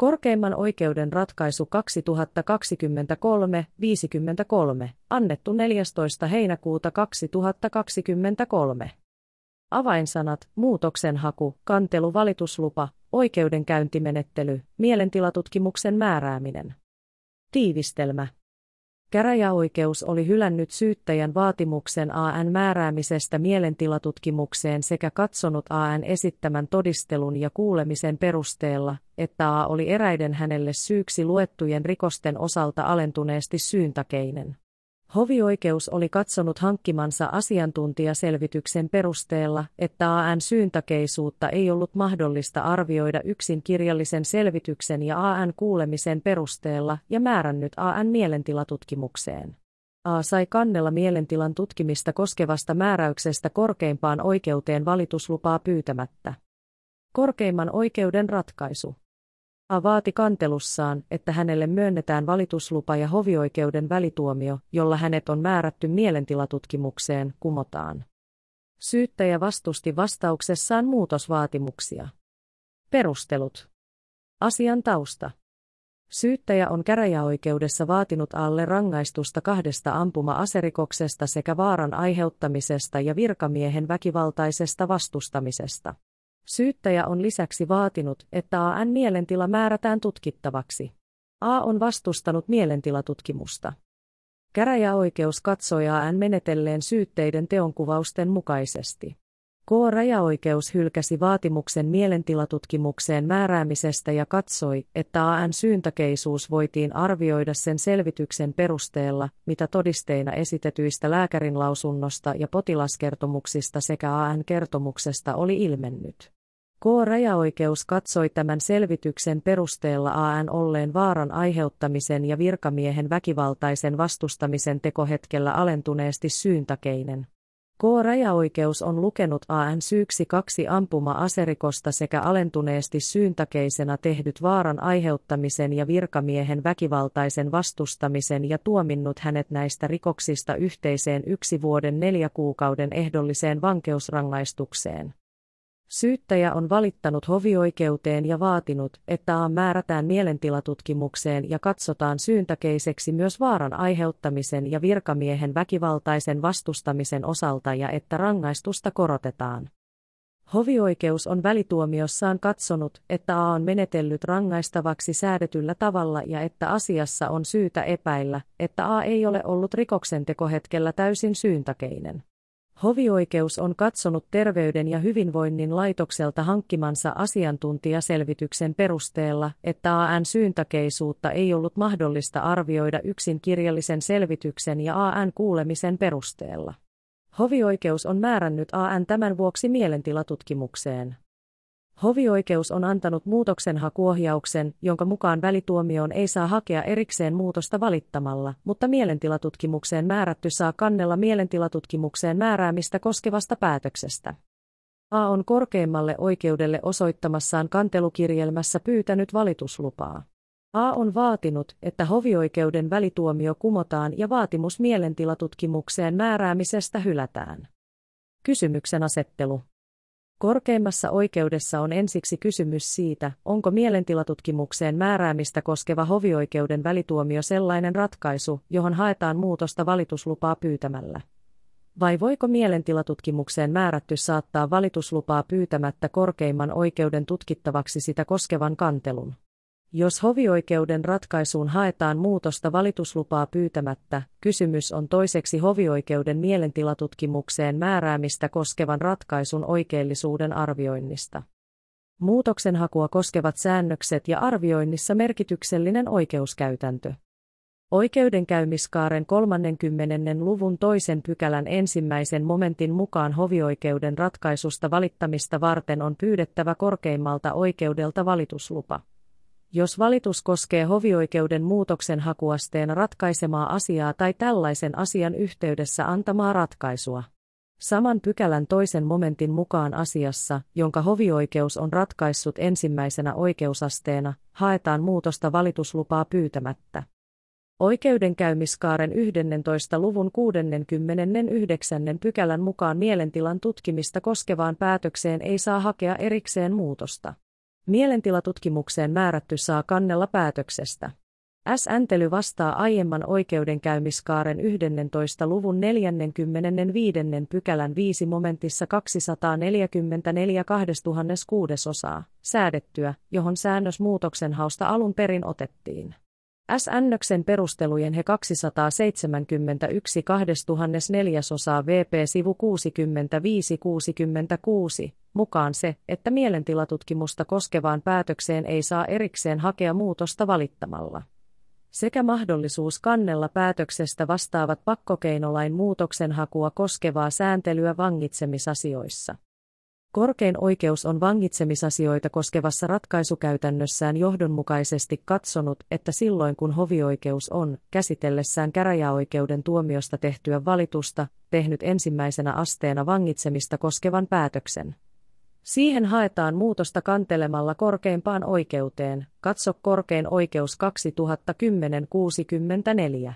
Korkeimman oikeuden ratkaisu 2023-53, annettu 14. heinäkuuta 2023. Avainsanat, muutoksenhaku, kantelu, valituslupa, oikeudenkäyntimenettely, mielentilatutkimuksen määrääminen. Tiivistelmä. Käräjäoikeus oli hylännyt syyttäjän vaatimuksen AN määräämisestä mielentilatutkimukseen sekä katsonut AN esittämän todistelun ja kuulemisen perusteella, että A oli eräiden hänelle syyksi luettujen rikosten osalta alentuneesti syyntakeinen. Hovioikeus oli katsonut hankkimansa asiantuntijaselvityksen perusteella, että AN syyntakeisuutta ei ollut mahdollista arvioida yksin kirjallisen selvityksen ja AN kuulemisen perusteella ja määrännyt AN mielentilatutkimukseen. A sai kannella mielentilan tutkimista koskevasta määräyksestä korkeimpaan oikeuteen valituslupaa pyytämättä. Korkeimman oikeuden ratkaisu. A vaati kantelussaan, että hänelle myönnetään valituslupa ja hovioikeuden välituomio, jolla hänet on määrätty mielentilatutkimukseen, kumotaan. Syyttäjä vastusti vastauksessaan muutosvaatimuksia. Perustelut. Asian tausta. Syyttäjä on käräjäoikeudessa vaatinut alle rangaistusta kahdesta ampuma-aserikoksesta sekä vaaran aiheuttamisesta ja virkamiehen väkivaltaisesta vastustamisesta. Syyttäjä on lisäksi vaatinut, että AN mielentila määrätään tutkittavaksi. A on vastustanut mielentilatutkimusta. Käräjäoikeus katsoi AN menetelleen syytteiden teonkuvausten mukaisesti. K-rajaoikeus hylkäsi vaatimuksen mielentilatutkimukseen määräämisestä ja katsoi, että AN syyntakeisuus voitiin arvioida sen selvityksen perusteella, mitä todisteina esitetyistä lääkärinlausunnosta ja potilaskertomuksista sekä AN kertomuksesta oli ilmennyt. K-rajaoikeus katsoi tämän selvityksen perusteella AN olleen vaaran aiheuttamisen ja virkamiehen väkivaltaisen vastustamisen tekohetkellä alentuneesti syyntakeinen. K-rajaoikeus on lukenut AN syyksi kaksi ampuma-aserikosta sekä alentuneesti syyntakeisena tehdyt vaaran aiheuttamisen ja virkamiehen väkivaltaisen vastustamisen ja tuominnut hänet näistä rikoksista yhteiseen yksi vuoden neljä kuukauden ehdolliseen vankeusrangaistukseen. Syyttäjä on valittanut hovioikeuteen ja vaatinut, että A määrätään mielentilatutkimukseen ja katsotaan syyntäkeiseksi myös vaaran aiheuttamisen ja virkamiehen väkivaltaisen vastustamisen osalta ja että rangaistusta korotetaan. Hovioikeus on välituomiossaan katsonut, että A on menetellyt rangaistavaksi säädetyllä tavalla ja että asiassa on syytä epäillä, että A ei ole ollut rikoksentekohetkellä täysin syyntakeinen. Hovioikeus on katsonut Terveyden ja hyvinvoinnin laitokselta hankkimansa asiantuntijaselvityksen perusteella, että AN syyntakeisuutta ei ollut mahdollista arvioida yksin kirjallisen selvityksen ja AN kuulemisen perusteella. Hovioikeus on määrännyt AN tämän vuoksi mielentilatutkimukseen. Hovioikeus on antanut muutoksenhakuohjauksen, jonka mukaan välituomioon ei saa hakea erikseen muutosta valittamalla, mutta mielentilatutkimukseen määrätty saa kannella mielentilatutkimukseen määräämistä koskevasta päätöksestä. A on korkeimmalle oikeudelle osoittamassaan kantelukirjelmässä pyytänyt valituslupaa. A on vaatinut, että hovioikeuden välituomio kumotaan ja vaatimus mielentilatutkimukseen määräämisestä hylätään. Kysymyksen asettelu. Korkeimmassa oikeudessa on ensiksi kysymys siitä, onko mielentilatutkimukseen määräämistä koskeva hovioikeuden välituomio sellainen ratkaisu, johon haetaan muutosta valituslupaa pyytämällä. Vai voiko mielentilatutkimukseen määrätty saattaa valituslupaa pyytämättä korkeimman oikeuden tutkittavaksi sitä koskevan kantelun? Jos hovioikeuden ratkaisuun haetaan muutosta valituslupaa pyytämättä, kysymys on toiseksi hovioikeuden mielentilatutkimukseen määräämistä koskevan ratkaisun oikeellisuuden arvioinnista. Muutoksenhakua koskevat säännökset ja arvioinnissa merkityksellinen oikeuskäytäntö. Oikeudenkäymiskaaren 30. luvun toisen pykälän ensimmäisen momentin mukaan hovioikeuden ratkaisusta valittamista varten on pyydettävä korkeimmalta oikeudelta valituslupa. Jos valitus koskee hovioikeuden muutoksen hakuasteen ratkaisemaa asiaa tai tällaisen asian yhteydessä antamaa ratkaisua. Saman pykälän toisen momentin mukaan asiassa, jonka hovioikeus on ratkaissut ensimmäisenä oikeusasteena, haetaan muutosta valituslupaa pyytämättä. Oikeudenkäymiskaaren 11. luvun 69. pykälän mukaan mielentilan tutkimista koskevaan päätökseen ei saa hakea erikseen muutosta. Mielentilatutkimukseen määrätty saa kannella päätöksestä. S-äntely vastaa aiemman oikeudenkäymiskaaren 11. luvun 45. pykälän 5 momentissa 244 2006 osaa, säädettyä, johon säännös muutoksen hausta alun perin otettiin. S-ännöksen perustelujen he 271 2004 osaa VP sivu 65-66, mukaan se, että mielentilatutkimusta koskevaan päätökseen ei saa erikseen hakea muutosta valittamalla sekä mahdollisuus kannella päätöksestä vastaavat pakkokeinolain muutoksenhakua koskevaa sääntelyä vangitsemisasioissa. Korkein oikeus on vangitsemisasioita koskevassa ratkaisukäytännössään johdonmukaisesti katsonut, että silloin kun hovioikeus on, käsitellessään käräjäoikeuden tuomiosta tehtyä valitusta, tehnyt ensimmäisenä asteena vangitsemista koskevan päätöksen, Siihen haetaan muutosta kantelemalla korkeimpaan oikeuteen, katso korkein oikeus 2010-64.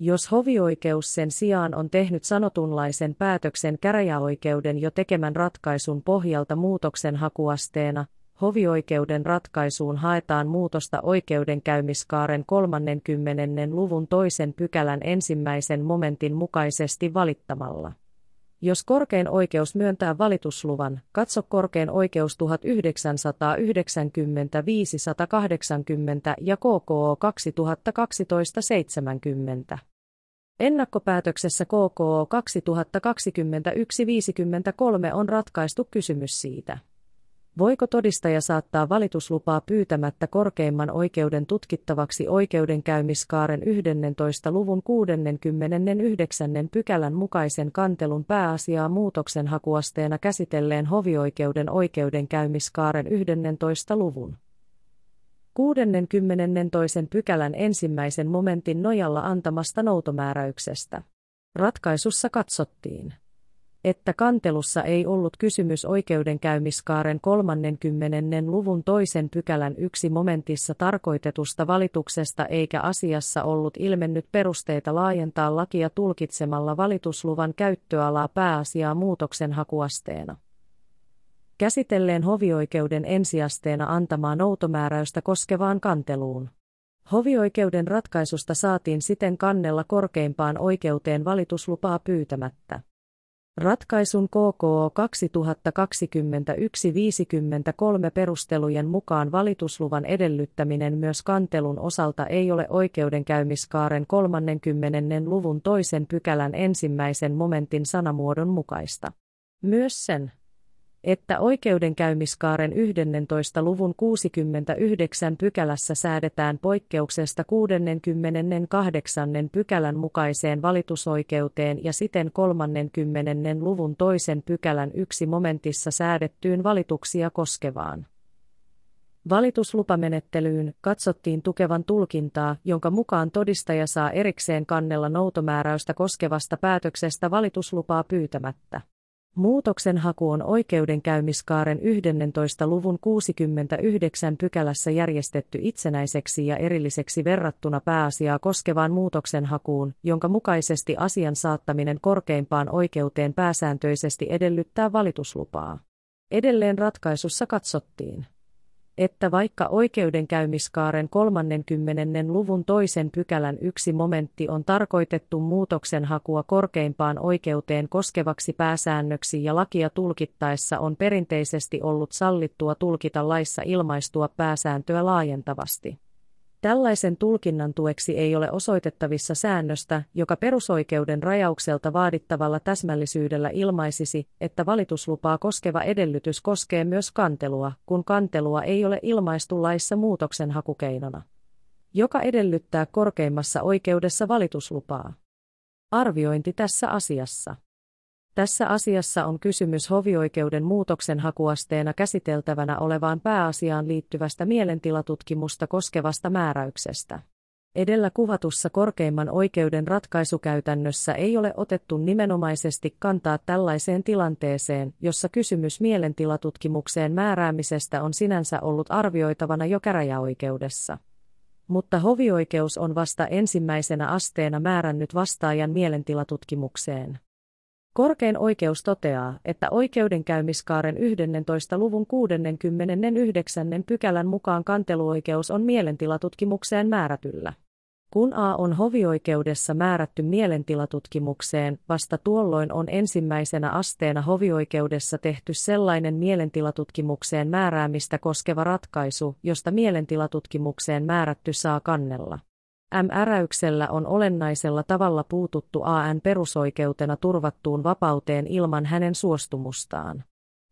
Jos hovioikeus sen sijaan on tehnyt sanotunlaisen päätöksen käräjäoikeuden jo tekemän ratkaisun pohjalta muutoksen hakuasteena, hovioikeuden ratkaisuun haetaan muutosta oikeudenkäymiskaaren 30. luvun toisen pykälän ensimmäisen momentin mukaisesti valittamalla. Jos korkein oikeus myöntää valitusluvan, katso korkein oikeus 1995-180 ja KKO 2012-70. Ennakkopäätöksessä KKO 2021-53 on ratkaistu kysymys siitä. Voiko todistaja saattaa valituslupaa pyytämättä korkeimman oikeuden tutkittavaksi oikeudenkäymiskaaren 11. luvun 69. pykälän mukaisen kantelun pääasiaa muutoksen hakuasteena käsitelleen hovioikeuden oikeudenkäymiskaaren 11. luvun 62. pykälän ensimmäisen momentin nojalla antamasta noutomääräyksestä. Ratkaisussa katsottiin että kantelussa ei ollut kysymys oikeudenkäymiskaaren 30. luvun toisen pykälän yksi momentissa tarkoitetusta valituksesta eikä asiassa ollut ilmennyt perusteita laajentaa lakia tulkitsemalla valitusluvan käyttöalaa pääasiaa muutoksenhakuasteena. Käsitelleen hovioikeuden ensiasteena antamaa noutomääräystä koskevaan kanteluun. Hovioikeuden ratkaisusta saatiin siten kannella korkeimpaan oikeuteen valituslupaa pyytämättä. Ratkaisun KKO 2021-53 perustelujen mukaan valitusluvan edellyttäminen myös kantelun osalta ei ole oikeudenkäymiskaaren 30. luvun toisen pykälän ensimmäisen momentin sanamuodon mukaista. Myös sen, että oikeudenkäymiskaaren 11. luvun 69 pykälässä säädetään poikkeuksesta 68. pykälän mukaiseen valitusoikeuteen ja siten 30. luvun toisen pykälän yksi momentissa säädettyyn valituksia koskevaan. Valituslupamenettelyyn katsottiin tukevan tulkintaa, jonka mukaan todistaja saa erikseen kannella noutomääräystä koskevasta päätöksestä valituslupaa pyytämättä. Muutoksenhaku on oikeudenkäymiskaaren 11. luvun 69 pykälässä järjestetty itsenäiseksi ja erilliseksi verrattuna pääasiaa koskevaan muutoksenhakuun, jonka mukaisesti asian saattaminen korkeimpaan oikeuteen pääsääntöisesti edellyttää valituslupaa. Edelleen ratkaisussa katsottiin että vaikka oikeudenkäymiskaaren 30. luvun toisen pykälän yksi momentti on tarkoitettu muutoksen hakua korkeimpaan oikeuteen koskevaksi pääsäännöksi ja lakia tulkittaessa on perinteisesti ollut sallittua tulkita laissa ilmaistua pääsääntöä laajentavasti. Tällaisen tulkinnan tueksi ei ole osoitettavissa säännöstä, joka perusoikeuden rajaukselta vaadittavalla täsmällisyydellä ilmaisisi, että valituslupaa koskeva edellytys koskee myös kantelua, kun kantelua ei ole ilmaistu laissa muutoksen hakukeinona, joka edellyttää korkeimmassa oikeudessa valituslupaa. Arviointi tässä asiassa. Tässä asiassa on kysymys hovioikeuden muutoksen hakuasteena käsiteltävänä olevaan pääasiaan liittyvästä mielentilatutkimusta koskevasta määräyksestä. Edellä kuvatussa korkeimman oikeuden ratkaisukäytännössä ei ole otettu nimenomaisesti kantaa tällaiseen tilanteeseen, jossa kysymys mielentilatutkimukseen määräämisestä on sinänsä ollut arvioitavana jo käräjäoikeudessa. Mutta hovioikeus on vasta ensimmäisenä asteena määrännyt vastaajan mielentilatutkimukseen. Korkein oikeus toteaa, että oikeudenkäymiskaaren 11. luvun 69. pykälän mukaan kanteluoikeus on mielentilatutkimukseen määrätyllä. Kun A on hovioikeudessa määrätty mielentilatutkimukseen, vasta tuolloin on ensimmäisenä asteena hovioikeudessa tehty sellainen mielentilatutkimukseen määräämistä koskeva ratkaisu, josta mielentilatutkimukseen määrätty saa kannella. M-äräyksellä on olennaisella tavalla puututtu AN perusoikeutena turvattuun vapauteen ilman hänen suostumustaan.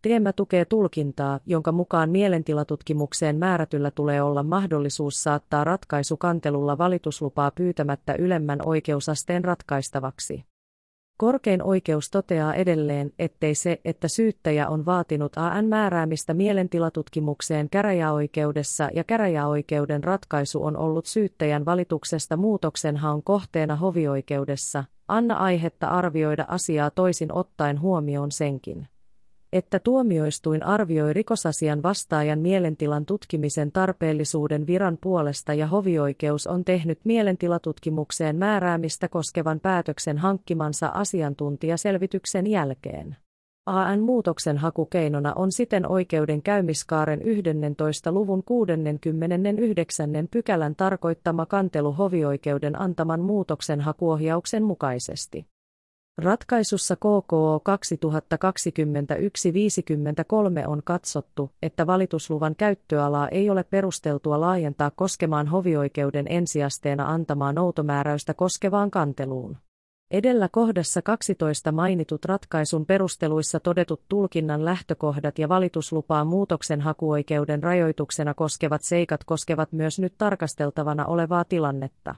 Teemä tukee tulkintaa, jonka mukaan mielentilatutkimukseen määrätyllä tulee olla mahdollisuus saattaa ratkaisu kantelulla valituslupaa pyytämättä ylemmän oikeusasteen ratkaistavaksi. Korkein oikeus toteaa edelleen, ettei se, että syyttäjä on vaatinut AN määräämistä mielentilatutkimukseen käräjäoikeudessa ja käräjäoikeuden ratkaisu on ollut syyttäjän valituksesta muutoksenhaun kohteena hovioikeudessa, anna aihetta arvioida asiaa toisin ottaen huomioon senkin että tuomioistuin arvioi rikosasian vastaajan mielentilan tutkimisen tarpeellisuuden viran puolesta ja hovioikeus on tehnyt mielentilatutkimukseen määräämistä koskevan päätöksen hankkimansa asiantuntijaselvityksen jälkeen. AN muutoksen hakukeinona on siten oikeuden käymiskaaren 11. luvun 69. pykälän tarkoittama kantelu hovioikeuden antaman muutoksen hakuohjauksen mukaisesti. Ratkaisussa KKO 2021-53 on katsottu, että valitusluvan käyttöalaa ei ole perusteltua laajentaa koskemaan hovioikeuden ensiasteena antamaa noutomääräystä koskevaan kanteluun. Edellä kohdassa 12 mainitut ratkaisun perusteluissa todetut tulkinnan lähtökohdat ja valituslupaa muutoksen hakuoikeuden rajoituksena koskevat seikat koskevat myös nyt tarkasteltavana olevaa tilannetta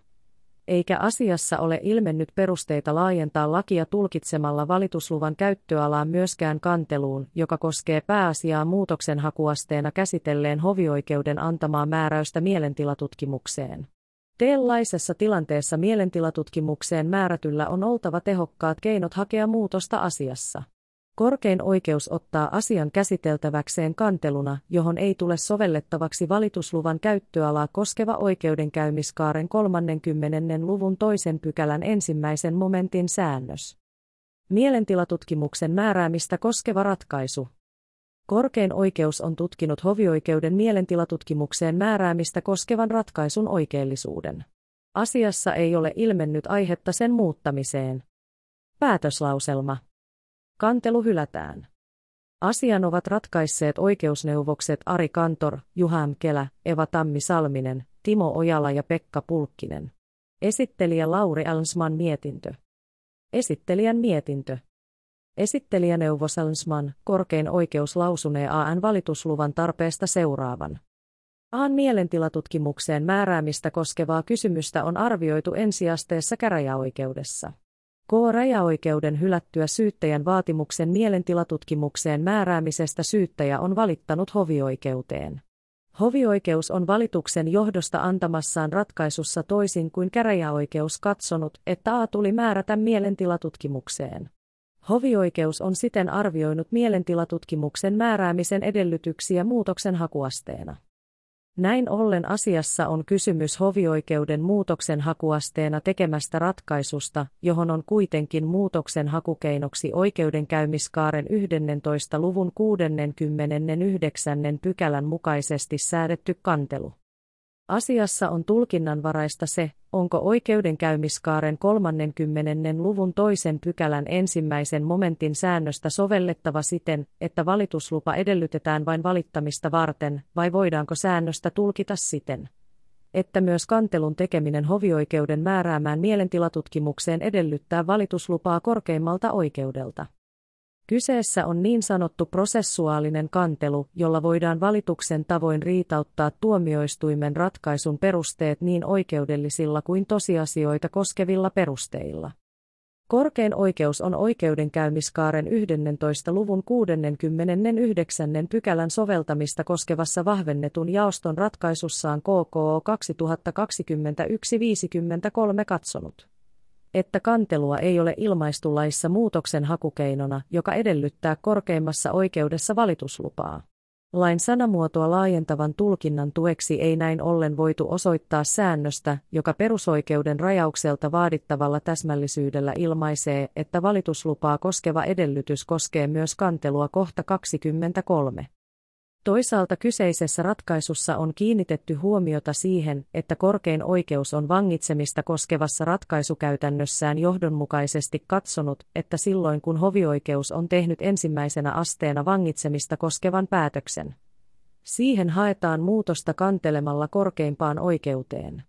eikä asiassa ole ilmennyt perusteita laajentaa lakia tulkitsemalla valitusluvan käyttöalaa myöskään kanteluun, joka koskee pääasiaa muutoksenhakuasteena käsitelleen hovioikeuden antamaa määräystä mielentilatutkimukseen. Teellaisessa tilanteessa mielentilatutkimukseen määrätyllä on oltava tehokkaat keinot hakea muutosta asiassa. Korkein oikeus ottaa asian käsiteltäväkseen kanteluna, johon ei tule sovellettavaksi valitusluvan käyttöalaa koskeva oikeudenkäymiskaaren 30. luvun toisen pykälän ensimmäisen momentin säännös. Mielentilatutkimuksen määräämistä koskeva ratkaisu. Korkein oikeus on tutkinut hovioikeuden mielentilatutkimukseen määräämistä koskevan ratkaisun oikeellisuuden. Asiassa ei ole ilmennyt aihetta sen muuttamiseen. Päätöslauselma. Kantelu hylätään. Asian ovat ratkaisseet oikeusneuvokset Ari Kantor, Juham Kelä, Eva Tammi-Salminen, Timo Ojala ja Pekka Pulkkinen. Esittelijä Lauri Alnsman mietintö. Esittelijän mietintö. Esittelijäneuvos Alnsman, korkein oikeus lausunee AN valitusluvan tarpeesta seuraavan. AN mielentilatutkimukseen määräämistä koskevaa kysymystä on arvioitu ensiasteessa käräjäoikeudessa. K-rajaoikeuden hylättyä syyttäjän vaatimuksen mielentilatutkimukseen määräämisestä syyttäjä on valittanut hovioikeuteen. Hovioikeus on valituksen johdosta antamassaan ratkaisussa toisin kuin käräjäoikeus katsonut, että A tuli määrätä mielentilatutkimukseen. Hovioikeus on siten arvioinut mielentilatutkimuksen määräämisen edellytyksiä muutoksen hakuasteena. Näin ollen asiassa on kysymys hovioikeuden muutoksen hakuasteena tekemästä ratkaisusta, johon on kuitenkin muutoksen hakukeinoksi oikeudenkäymiskaaren 11. luvun 69. pykälän mukaisesti säädetty kantelu. Asiassa on tulkinnanvaraista se, onko oikeudenkäymiskaaren 30. luvun toisen pykälän ensimmäisen momentin säännöstä sovellettava siten, että valituslupa edellytetään vain valittamista varten, vai voidaanko säännöstä tulkita siten, että myös kantelun tekeminen hovioikeuden määräämään mielentilatutkimukseen edellyttää valituslupaa korkeimmalta oikeudelta. Kyseessä on niin sanottu prosessuaalinen kantelu, jolla voidaan valituksen tavoin riitauttaa tuomioistuimen ratkaisun perusteet niin oikeudellisilla kuin tosiasioita koskevilla perusteilla. Korkein oikeus on oikeudenkäymiskaaren 11. luvun 69. pykälän soveltamista koskevassa vahvennetun jaoston ratkaisussaan KKO 2021-53 katsonut että kantelua ei ole ilmaistu laissa muutoksen hakukeinona, joka edellyttää korkeimmassa oikeudessa valituslupaa. Lain sanamuotoa laajentavan tulkinnan tueksi ei näin ollen voitu osoittaa säännöstä, joka perusoikeuden rajaukselta vaadittavalla täsmällisyydellä ilmaisee, että valituslupaa koskeva edellytys koskee myös kantelua kohta 23. Toisaalta kyseisessä ratkaisussa on kiinnitetty huomiota siihen, että korkein oikeus on vangitsemista koskevassa ratkaisukäytännössään johdonmukaisesti katsonut, että silloin kun hovioikeus on tehnyt ensimmäisenä asteena vangitsemista koskevan päätöksen, siihen haetaan muutosta kantelemalla korkeimpaan oikeuteen.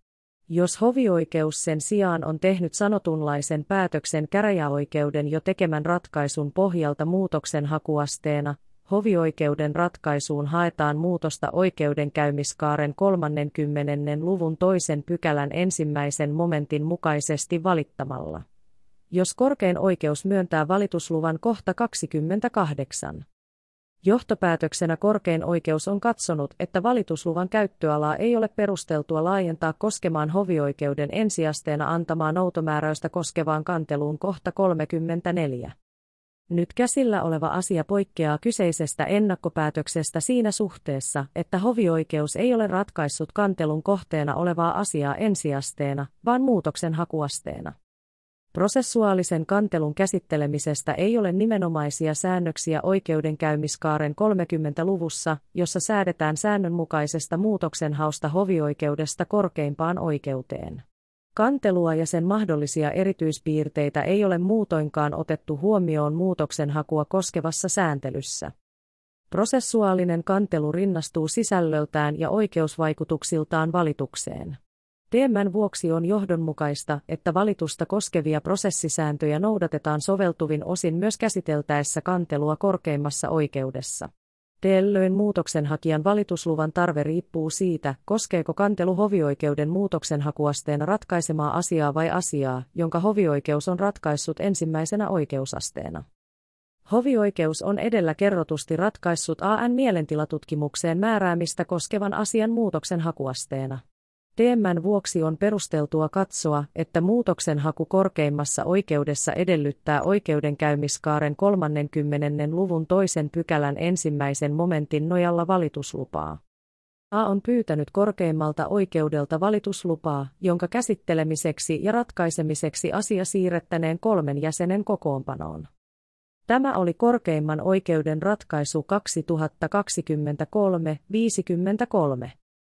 Jos hovioikeus sen sijaan on tehnyt sanotunlaisen päätöksen käräjäoikeuden jo tekemän ratkaisun pohjalta muutoksen hakuasteena, Hovioikeuden ratkaisuun haetaan muutosta oikeudenkäymiskaaren 30. luvun toisen pykälän ensimmäisen momentin mukaisesti valittamalla. Jos korkein oikeus myöntää valitusluvan kohta 28. Johtopäätöksenä korkein oikeus on katsonut, että valitusluvan käyttöalaa ei ole perusteltua laajentaa koskemaan hovioikeuden ensiasteena antamaa noutomääräystä koskevaan kanteluun kohta 34. Nyt käsillä oleva asia poikkeaa kyseisestä ennakkopäätöksestä siinä suhteessa, että hovioikeus ei ole ratkaissut kantelun kohteena olevaa asiaa ensiasteena, vaan muutoksen hakuasteena. Prosessuaalisen kantelun käsittelemisestä ei ole nimenomaisia säännöksiä oikeudenkäymiskaaren 30-luvussa, jossa säädetään säännönmukaisesta muutoksenhausta hovioikeudesta korkeimpaan oikeuteen. Kantelua ja sen mahdollisia erityispiirteitä ei ole muutoinkaan otettu huomioon muutoksenhakua koskevassa sääntelyssä. Prosessuaalinen kantelu rinnastuu sisällöltään ja oikeusvaikutuksiltaan valitukseen. Teemän vuoksi on johdonmukaista, että valitusta koskevia prosessisääntöjä noudatetaan soveltuvin osin myös käsiteltäessä kantelua korkeimmassa oikeudessa. Tällöin muutoksenhakijan valitusluvan tarve riippuu siitä, koskeeko kantelu hovioikeuden muutoksenhakuasteen ratkaisemaa asiaa vai asiaa, jonka hovioikeus on ratkaissut ensimmäisenä oikeusasteena. Hovioikeus on edellä kerrotusti ratkaissut AN mielentilatutkimukseen määräämistä koskevan asian muutoksenhakuasteena. Teemän vuoksi on perusteltua katsoa, että muutoksenhaku korkeimmassa oikeudessa edellyttää oikeudenkäymiskaaren 30. luvun toisen pykälän ensimmäisen momentin nojalla valituslupaa. A on pyytänyt korkeimmalta oikeudelta valituslupaa, jonka käsittelemiseksi ja ratkaisemiksi asia siirrettäneen kolmen jäsenen kokoonpanoon. Tämä oli korkeimman oikeuden ratkaisu 2023-53.